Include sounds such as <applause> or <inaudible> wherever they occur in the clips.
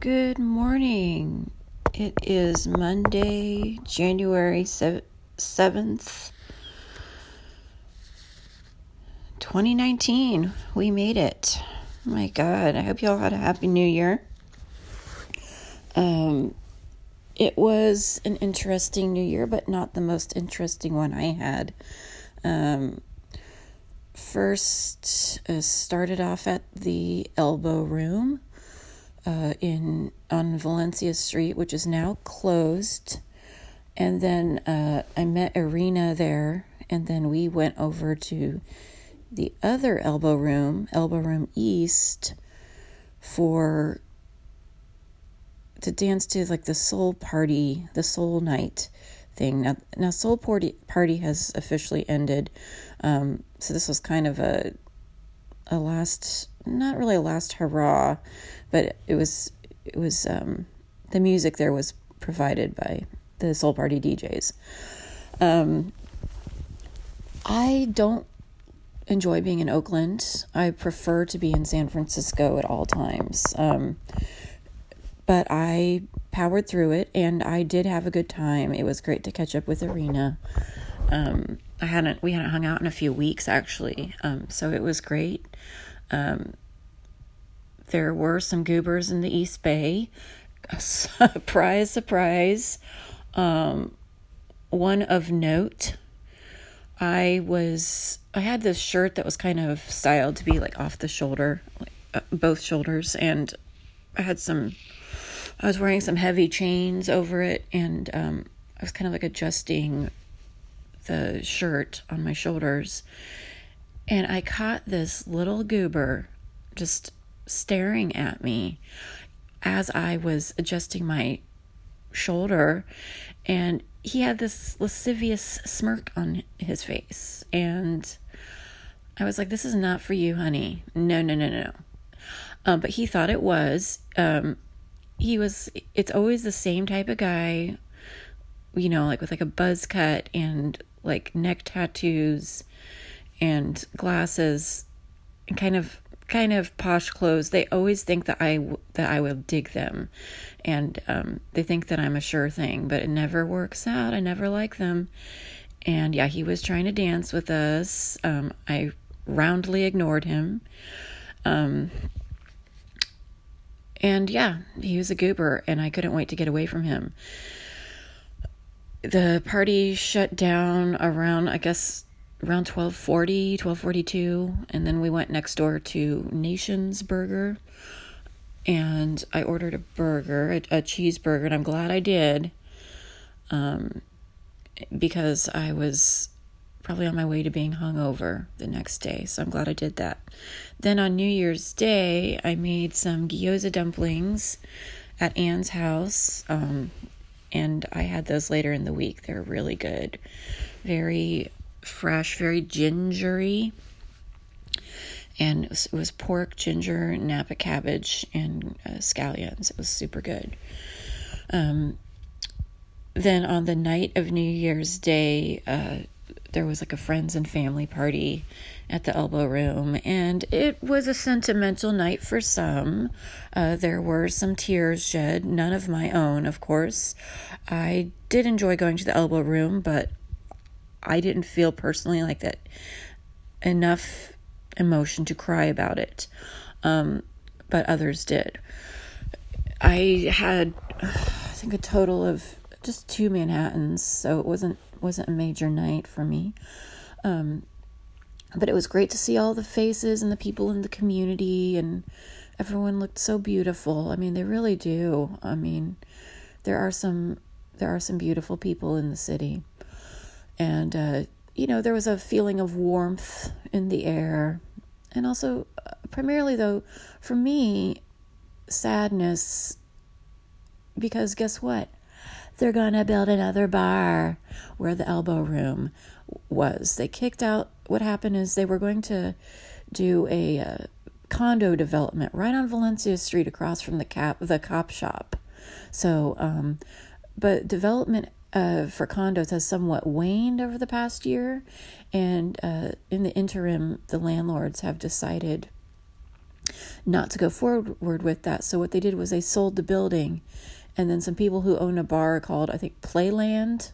Good morning. It is Monday, January 7th, 2019. We made it. my God, I hope you all had a happy new year. Um, it was an interesting new year, but not the most interesting one I had. Um, first, uh, started off at the Elbow Room uh, in on Valencia Street, which is now closed. And then uh, I met Irina there, and then we went over to the other elbow room, Elbow Room East, for to dance to like the soul party, the soul night thing. Now, now soul party party has officially ended, um, so this was kind of a a last, not really a last hurrah, but it was it was um, the music there was provided by the Soul Party DJs. Um, I don't enjoy being in Oakland. I prefer to be in San Francisco at all times. Um, but I powered through it and I did have a good time. It was great to catch up with Irina. Um, I hadn't we hadn't hung out in a few weeks actually, um, so it was great. Um, there were some goobers in the East Bay. <laughs> surprise, surprise. Um, one of note, I was I had this shirt that was kind of styled to be like off the shoulder, like, uh, both shoulders, and I had some. I was wearing some heavy chains over it, and um, I was kind of like adjusting the shirt on my shoulders, and I caught this little goober just staring at me as I was adjusting my shoulder, and he had this lascivious smirk on his face. And I was like, This is not for you, honey. No, no, no, no. Um, but he thought it was. Um, he was, it's always the same type of guy, you know, like with like a buzz cut and like neck tattoos and glasses and kind of kind of posh clothes, they always think that I that I will dig them, and um, they think that I'm a sure thing. But it never works out. I never like them. And yeah, he was trying to dance with us. Um, I roundly ignored him. Um, and yeah, he was a goober, and I couldn't wait to get away from him. The party shut down around, I guess, around 1240 1242 and then we went next door to nations burger and i ordered a burger a, a cheeseburger and i'm glad i did um, because i was probably on my way to being hungover the next day so i'm glad i did that. Then on new year's day i made some gyoza dumplings at anne's house um, and i had those later in the week. They're really good. Very fresh, very gingery. And it was, it was pork, ginger, napa cabbage, and uh, scallions. It was super good. Um, then on the night of New Year's Day, uh, there was like a friends and family party at the Elbow Room, and it was a sentimental night for some. Uh, there were some tears shed, none of my own, of course. I did enjoy going to the Elbow Room, but I didn't feel personally like that enough emotion to cry about it, um, but others did. I had, I think, a total of just two Manhattans, so it wasn't wasn't a major night for me. Um, but it was great to see all the faces and the people in the community, and everyone looked so beautiful. I mean, they really do. I mean, there are some there are some beautiful people in the city. And, uh, you know, there was a feeling of warmth in the air. And also, uh, primarily though, for me, sadness because guess what? They're going to build another bar where the elbow room was. They kicked out, what happened is they were going to do a uh, condo development right on Valencia Street across from the cap the cop shop. So, um, but development uh, for condos has somewhat waned over the past year, and uh, in the interim, the landlords have decided not to go forward with that. So what they did was they sold the building, and then some people who own a bar called I think Playland,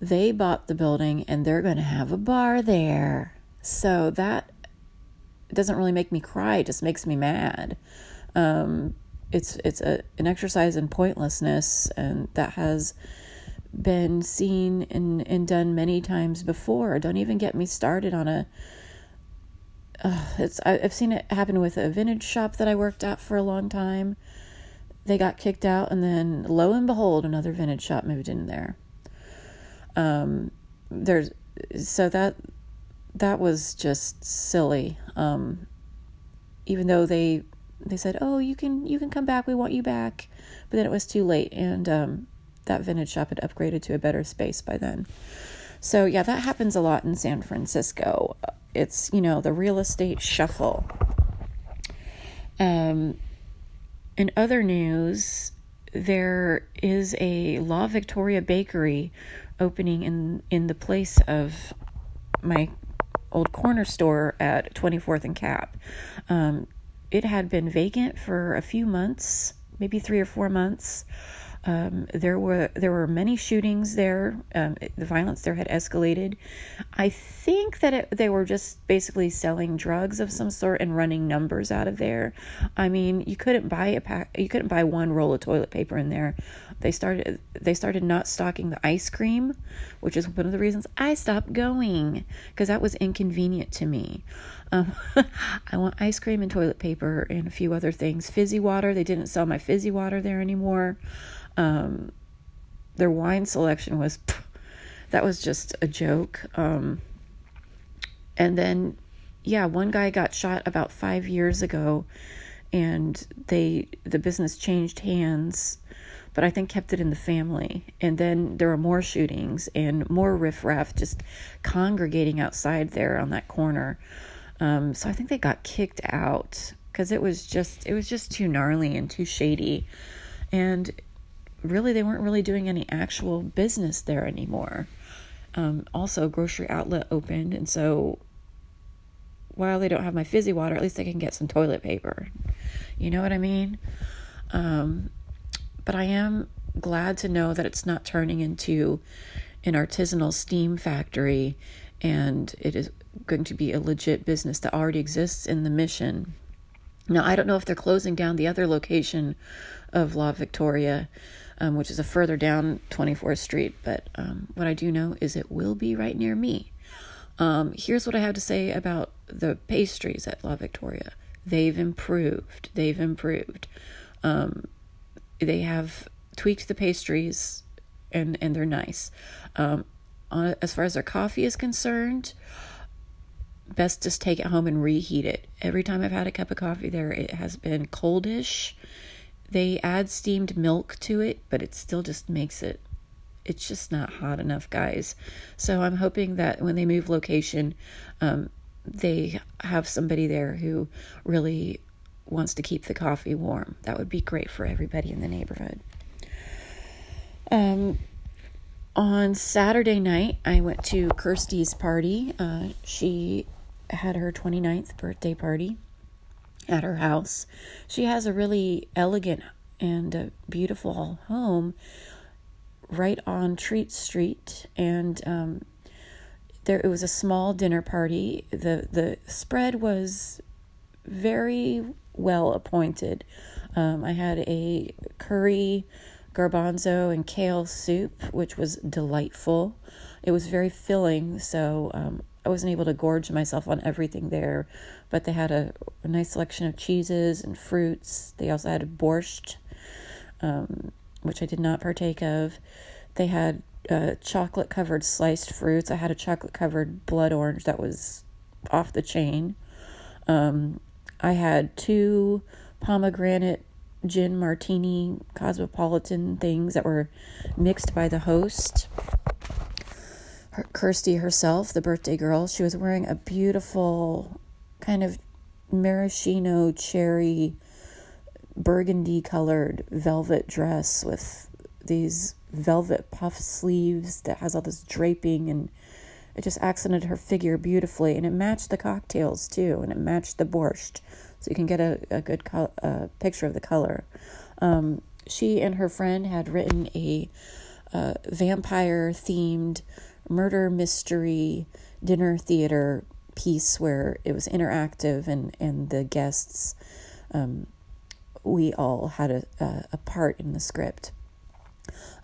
they bought the building and they're going to have a bar there. So that doesn't really make me cry; it just makes me mad. Um, it's it's a, an exercise in pointlessness, and that has been seen and, and done many times before. Don't even get me started on a uh, it's I, have seen it happen with a vintage shop that I worked at for a long time. They got kicked out, and then lo and behold, another vintage shop moved in there. Um, there's so that that was just silly. Um, even though they they said, "Oh, you can you can come back. We want you back," but then it was too late, and um, that vintage shop had upgraded to a better space by then. So yeah, that happens a lot in San Francisco it's you know the real estate shuffle. Um, in other news, there is a La Victoria bakery opening in in the place of my old corner store at 24th and Capp. Um, it had been vacant for a few months, maybe three or four months. Um, there were there were many shootings there. Um, the violence there had escalated. I think that it, they were just basically selling drugs of some sort and running numbers out of there. I mean, you couldn't buy a pack. You couldn't buy one roll of toilet paper in there. They started they started not stocking the ice cream, which is one of the reasons I stopped going because that was inconvenient to me. Um, <laughs> I want ice cream and toilet paper and a few other things. Fizzy water. They didn't sell my fizzy water there anymore. Um, their wine selection was that was just a joke. Um, and then, yeah, one guy got shot about five years ago, and they the business changed hands, but I think kept it in the family. And then there were more shootings and more riffraff just congregating outside there on that corner. Um, so I think they got kicked out because it was just it was just too gnarly and too shady, and really they weren't really doing any actual business there anymore. Um, also, grocery outlet opened, and so while they don't have my fizzy water, at least they can get some toilet paper. You know what I mean? Um, but I am glad to know that it's not turning into an artisanal steam factory and it is going to be a legit business that already exists in the mission. Now, I don't know if they're closing down the other location of La Victoria um, which is a further down 24th Street. But um, what I do know is it will be right near me. Um, here's what I have to say about the pastries at La Victoria. They've improved. They've improved. Um, they have tweaked the pastries, and and they're nice. Um, on, as far as their coffee is concerned, best just take it home and reheat it. Every time I've had a cup of coffee there, it has been coldish they add steamed milk to it, but it still just makes it it's just not hot enough, guys. So I'm hoping that when they move location, um, they have somebody there who really wants to keep the coffee warm. That would be great for everybody in the neighborhood. Um, on Saturday night, I went to Kirsty's party. Uh, she had her 29th birthday party at her house. She has a really elegant and beautiful home right on Treat Street, and um, there it was a small dinner party. the The spread was very well appointed. Um, I had a curry, garbanzo, and kale soup, which was delightful. It was very filling, so um, I wasn't able to gorge myself on everything there, but they had a, a nice selection of cheeses and fruits. They also had borscht, um, which I did not partake of. They had uh, chocolate covered sliced fruits. I had a chocolate covered blood orange that was off the chain. Um, I had two pomegranate gin martini cosmopolitan things that were mixed by the host. Her, Kirsty herself, the birthday girl, she was wearing a beautiful kind of maraschino cherry burgundy colored velvet dress with these velvet puff sleeves that has all this draping and it just accented her figure beautifully and it matched the cocktails too and it matched the borscht so you can get a, a good col- uh, picture of the color. Um, she and her friend had written a uh, vampire themed murder mystery dinner theater piece where it was interactive and, and the guests, um, we all had a, a, a part in the script.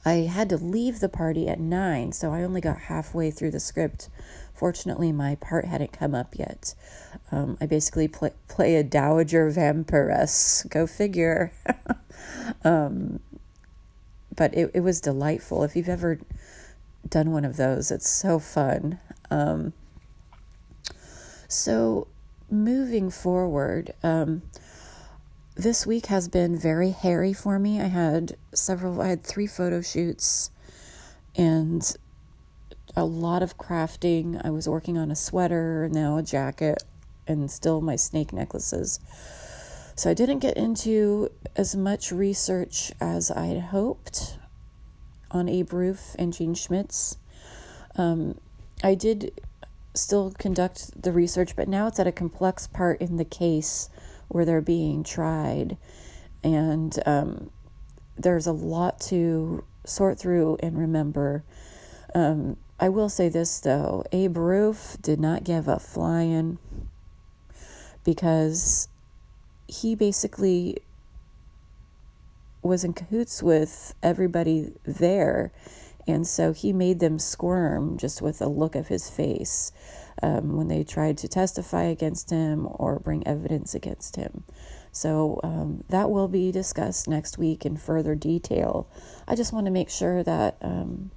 I had to leave the party at nine, so I only got halfway through the script. Fortunately, my part hadn't come up yet. Um, I basically play, play a dowager vampiress. Go figure. <laughs> um, but it, it was delightful. If you've ever done one of those, it's so fun. Um, so, moving forward, um, this week has been very hairy for me. I had several, I had three photo shoots and a lot of crafting. I was working on a sweater, now a jacket, and still my snake necklaces. So I didn't get into as much research as I had hoped on Abe Ruef and Jean Schmitz. Um, I did still conduct the research, but now it's at a complex part in the case where they're being tried. And um, there's a lot to sort through and remember. Um, I will say this though Abe Ruef did not give a flying because he basically was in cahoots with everybody there. And so he made them squirm just with a look of his face um, when they tried to testify against him or bring evidence against him. So um, that will be discussed next week in further detail. I just want to make sure that um,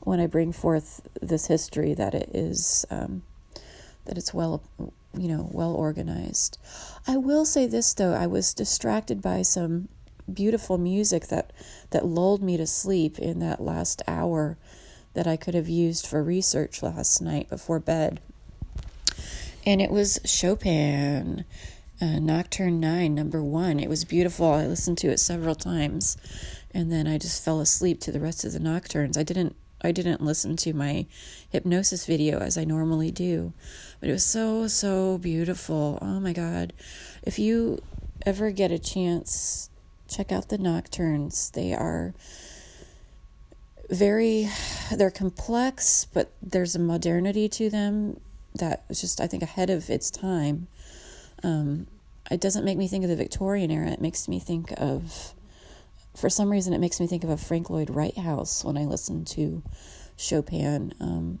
when I bring forth this history, that it is um, that it's well, you know, well organized. I will say this though: I was distracted by some beautiful music that that lulled me to sleep in that last hour that I could have used for research last night before bed. And it was Chopin, uh, Nocturne 9, number one. It was beautiful. I listened to it several times and then I just fell asleep to the rest of the nocturnes. I didn't I didn't listen to my hypnosis video as I normally do, but it was so so beautiful. Oh my god. If you ever get a chance check out the nocturnes. They are very they're complex, but there's a modernity to them that is just I think ahead of its time. Um, it doesn't make me think of the Victorian era. It makes me think of, for some reason, it makes me think of a Frank Lloyd Wright house when I listen to Chopin. Um,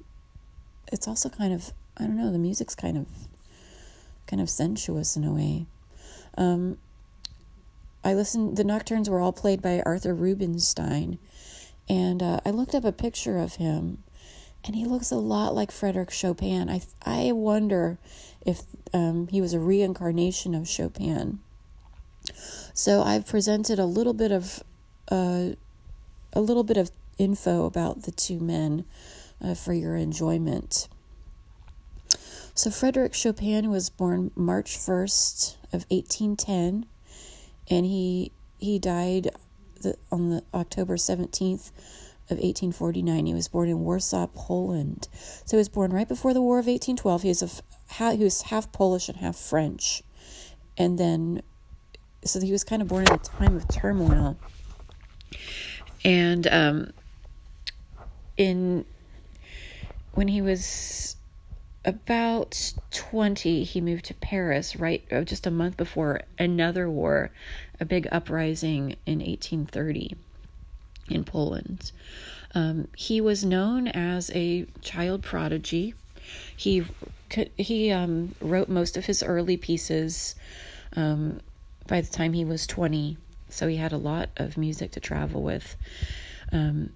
it's also kind of I don't know. The music's kind of kind of sensuous in a way. Um, I listened, the nocturnes were all played by Arthur Rubinstein. And uh, I looked up a picture of him, and he looks a lot like Frederick Chopin. I, I wonder if um, he was a reincarnation of Chopin. So I've presented a little bit of uh, a little bit of info about the two men uh, for your enjoyment. So Frederick Chopin was born March 1st of 1810 and he he died the, on the October 17th of 1849. He was born in Warsaw, Poland. So he was born right before the War of 1812. He was a he was half Polish and half French, and then so he was kind of born in a time of turmoil. And um, in when he was about 20, he moved to Paris, right uh, just a month before another war, a big uprising in 1830 in Poland. Um, he was known as a child prodigy. He he um, wrote most of his early pieces um, by the time he was 20, so he had a lot of music to travel with. Um,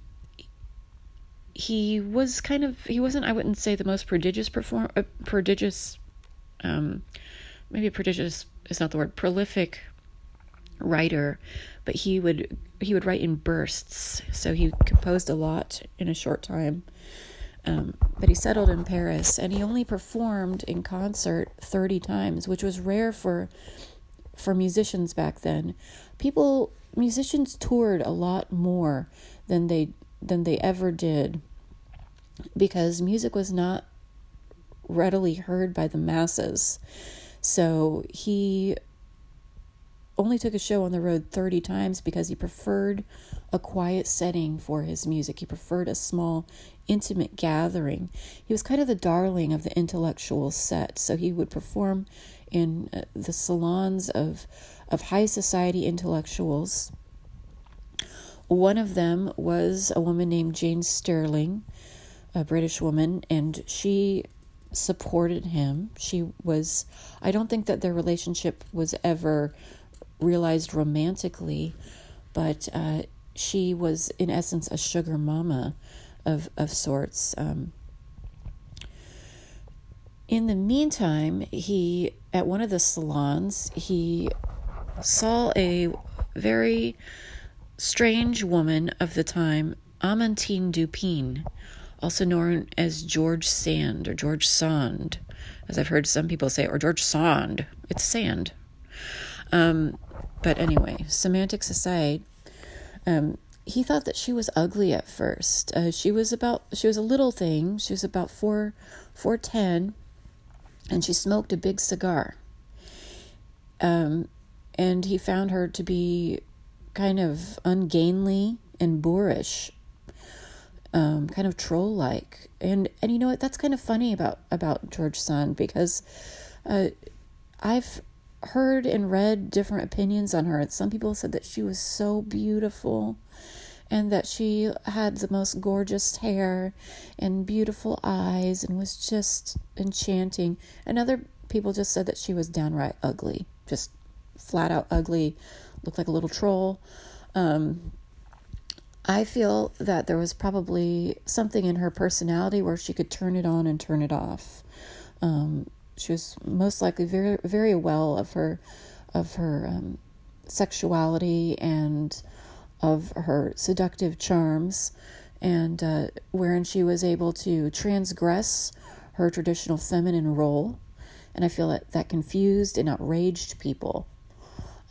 he was kind of he wasn't I wouldn't say the most prodigious perform uh, prodigious um maybe prodigious is not the word prolific writer but he would he would write in bursts. So he composed a lot in a short time. Um, but he settled in Paris and he only performed in concert 30 times which was rare for for musicians back then. People musicians toured a lot more than they than they ever did because music was not readily heard by the masses. So he only took a show on the road 30 times because he preferred a quiet setting for his music. He preferred a small, intimate gathering. He was kind of the darling of the intellectual set, so he would perform in uh, the salons of of high society intellectuals. One of them was a woman named Jane Stirling, a British woman, and she supported him. She was, I don't think that their relationship was ever realized romantically, but uh, she was in essence a sugar mama of of sorts. Um, in the meantime, he at one of the salons he saw a very strange woman of the time, Amantine Dupin, also known as George Sand or George Sand, as I've heard some people say, or George Sand. It's sand. Um, but anyway, semantics aside, um, he thought that she was ugly at first. Uh, she was about she was a little thing. She was about four four ten, and she smoked a big cigar. Um, and he found her to be kind of ungainly and boorish, um, kind of troll like. And and you know what? That's kind of funny about about George Sand because uh, I've heard and read different opinions on her. Some people said that she was so beautiful and that she had the most gorgeous hair and beautiful eyes and was just enchanting. And other people just said that she was downright ugly, just flat out ugly, looked like a little troll. Um, I feel that there was probably something in her personality where she could turn it on and turn it off. Um, she was most likely very very aware of her of her um, sexuality and of her seductive charms, and uh, wherein she was able to transgress her traditional feminine role. And I feel that that confused and outraged people.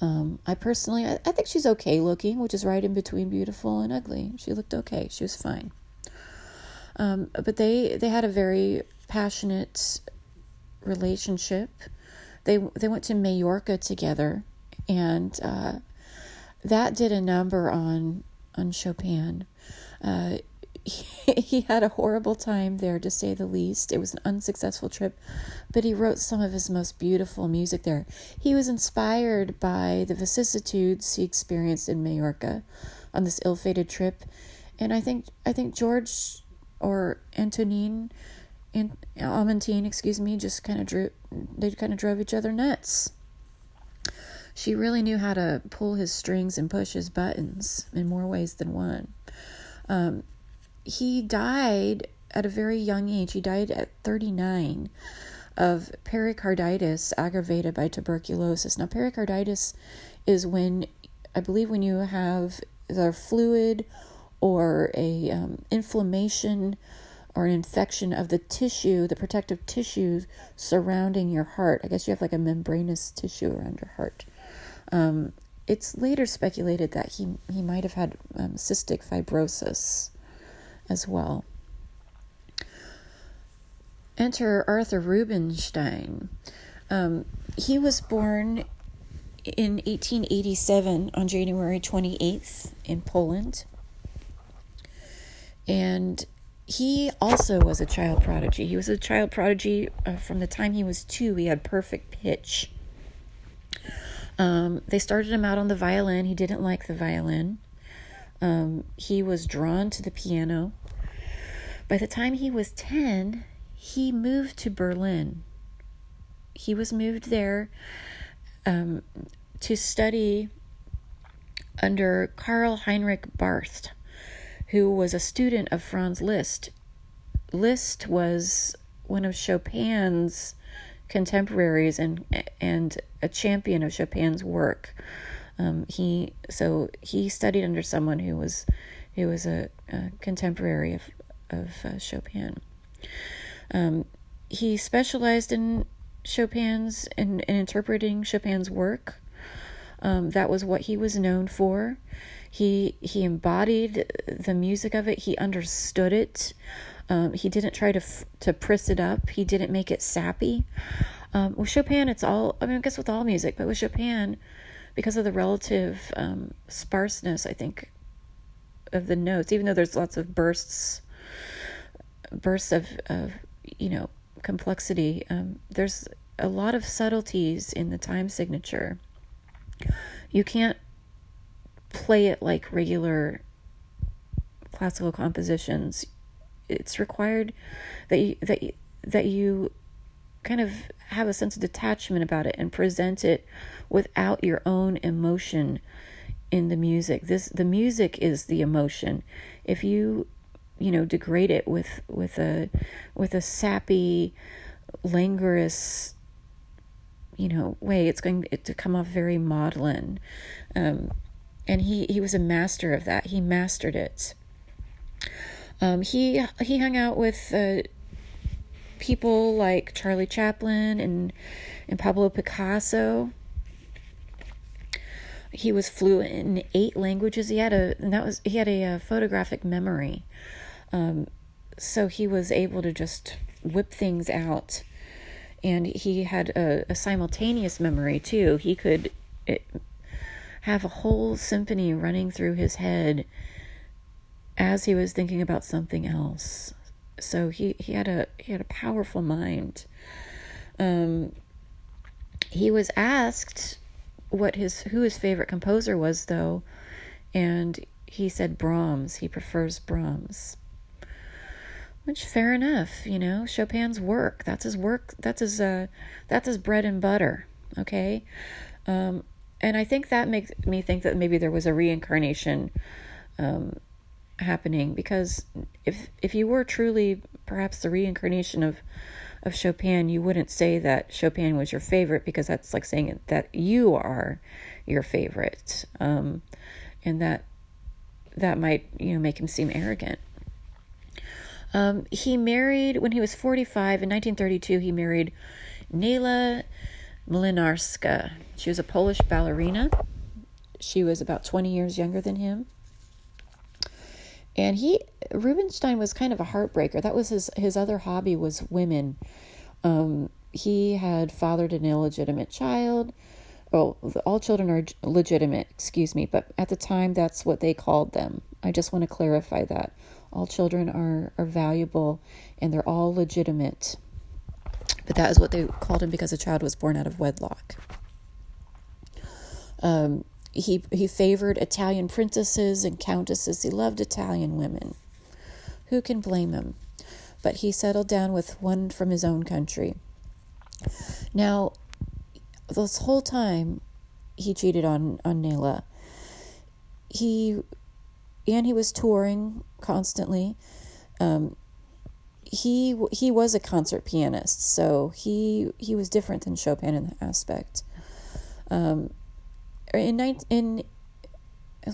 Um, I personally, I, I think she's okay looking, which is right in between beautiful and ugly. She looked okay. She was fine. Um, but they they had a very passionate relationship. They they went to Majorca together, and uh, that did a number on on Chopin. Uh, <laughs> he, had a horrible time there, to say the least. It was an unsuccessful trip, but he wrote some of his most beautiful music there. He was inspired by the vicissitudes he experienced in Majorca on this ill-fated trip, and I think I think George or Antonine and Amantine, excuse me, just kind of drew they kind of drove each other nuts. She really knew how to pull his strings and push his buttons in more ways than one. Um, he died at a very young age. He died at 39 of pericarditis aggravated by tuberculosis. Now, pericarditis is when I believe when you have the fluid or a um, inflammation or an infection of the tissue, the protective tissue surrounding your heart. I guess you have like a membranous tissue around your heart. Um, it's later speculated that he, he might have had um, cystic fibrosis as well. Enter Arthur Rubinstein. Um, he was born in 1887 on January 28th in Poland. And he also was a child prodigy. He was a child prodigy uh, from the time he was two. He had perfect pitch. Um, they started him out on the violin. He didn't like the violin. Um, he was drawn to the piano. By the time he was 10, he moved to Berlin. He was moved there um, to study under Karl Heinrich Barth who was a student of Franz Liszt. Liszt was one of Chopin's contemporaries and and a champion of Chopin's work. Um, he so he studied under someone who was who was a, a contemporary of of uh, Chopin. Um, he specialized in Chopin's in, in interpreting Chopin's work. Um, that was what he was known for. He he embodied the music of it. He understood it. Um, he didn't try to to priss it up. He didn't make it sappy. Um, with Chopin, it's all. I mean, I guess with all music, but with Chopin, because of the relative um, sparseness, I think, of the notes, even though there's lots of bursts, bursts of, of you know, complexity, um, there's a lot of subtleties in the time signature. You can't play it like regular classical compositions. It's required that you, that you, that you kind of have a sense of detachment about it and present it without your own emotion in the music. This the music is the emotion. If you you know degrade it with with a with a sappy languorous you know way it's going to come off very maudlin um, and he he was a master of that he mastered it um, he he hung out with uh, people like Charlie Chaplin and and Pablo Picasso. He was fluent in eight languages. He had a and that was he had a, a photographic memory, um, so he was able to just whip things out, and he had a, a simultaneous memory too. He could it, have a whole symphony running through his head as he was thinking about something else. So he, he had a he had a powerful mind. Um, he was asked what his who his favorite composer was though, and he said Brahms. He prefers Brahms. Which fair enough, you know, Chopin's work. That's his work. That's his uh that's his bread and butter. Okay. Um, and I think that makes me think that maybe there was a reincarnation um, happening because if if you were truly perhaps the reincarnation of of Chopin, you wouldn't say that Chopin was your favorite because that's like saying that you are your favorite, um, and that that might you know make him seem arrogant. Um, he married when he was 45 in 1932. He married Nela Mlinarska. She was a Polish ballerina. She was about 20 years younger than him and he Rubinstein was kind of a heartbreaker. That was his his other hobby was women. Um, he had fathered an illegitimate child. Well, all children are legitimate, excuse me, but at the time that's what they called them. I just want to clarify that all children are are valuable and they're all legitimate. But that is what they called him because a child was born out of wedlock. Um, he he favored Italian princesses and countesses. He loved Italian women. Who can blame him? But he settled down with one from his own country. Now, this whole time, he cheated on on Nela. He and he was touring constantly. Um, he he was a concert pianist, so he he was different than Chopin in that aspect. Um, in in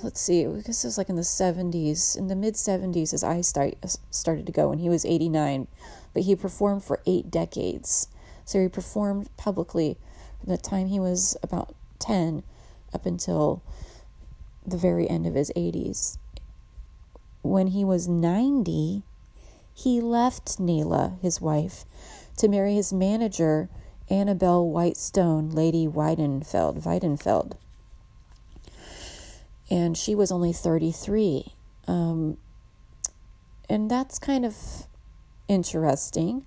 let's see, it was like in the 70s, in the mid 70s, his eyes start, uh, started to go, and he was 89, but he performed for eight decades. So he performed publicly from the time he was about 10 up until the very end of his 80s. When he was 90, he left Nela, his wife, to marry his manager, Annabelle Whitestone, Lady Weidenfeld. Weidenfeld and she was only 33. Um, and that's kind of interesting.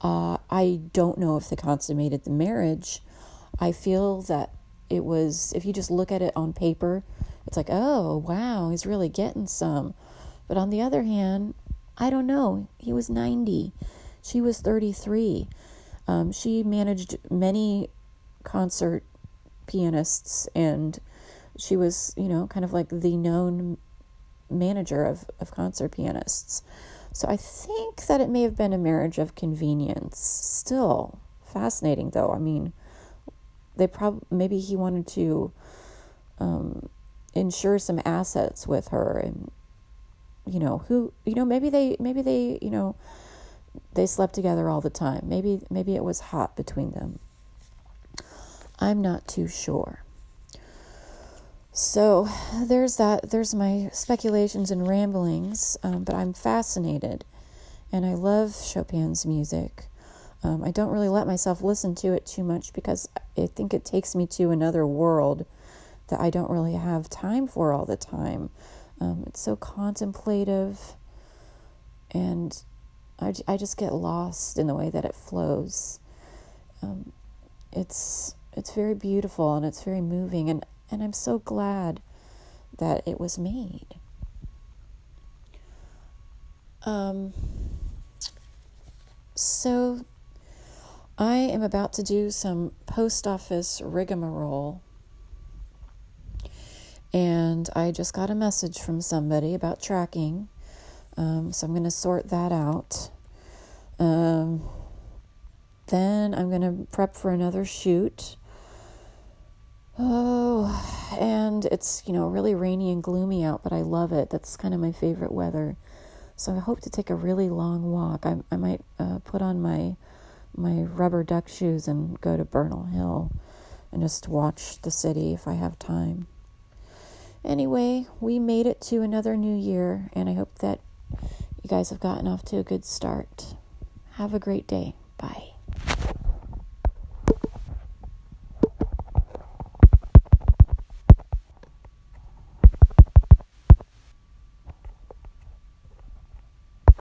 Uh, I don't know if they consummated the marriage. I feel that it was, if you just look at it on paper, it's like, oh, wow, he's really getting some. But on the other hand, I don't know. He was 90, she was 33. Um, she managed many concert pianists and she was, you know, kind of like the known manager of, of concert pianists. So I think that it may have been a marriage of convenience. Still fascinating, though. I mean, they probably maybe he wanted to um, insure some assets with her, and you know who you know maybe they maybe they you know they slept together all the time. Maybe maybe it was hot between them. I'm not too sure. So there's that. There's my speculations and ramblings, um, but I'm fascinated, and I love Chopin's music. Um, I don't really let myself listen to it too much because I think it takes me to another world, that I don't really have time for all the time. Um, it's so contemplative, and I, I just get lost in the way that it flows. Um, it's it's very beautiful and it's very moving, and, and I'm so glad that it was made. Um, so I am about to do some post office rigmarole. And I just got a message from somebody about tracking. Um, so I'm going to sort that out. Um, then I'm going to prep for another shoot. Oh, and it's, you know, really rainy and gloomy out, but I love it. That's kind of my favorite weather. So I hope to take a really long walk. I, I might uh, put on my my rubber duck shoes and go to Bernal Hill and just watch the city if I have time. Anyway, we made it to another new year, and I hope that you guys have gotten off to a good start. Have a great day.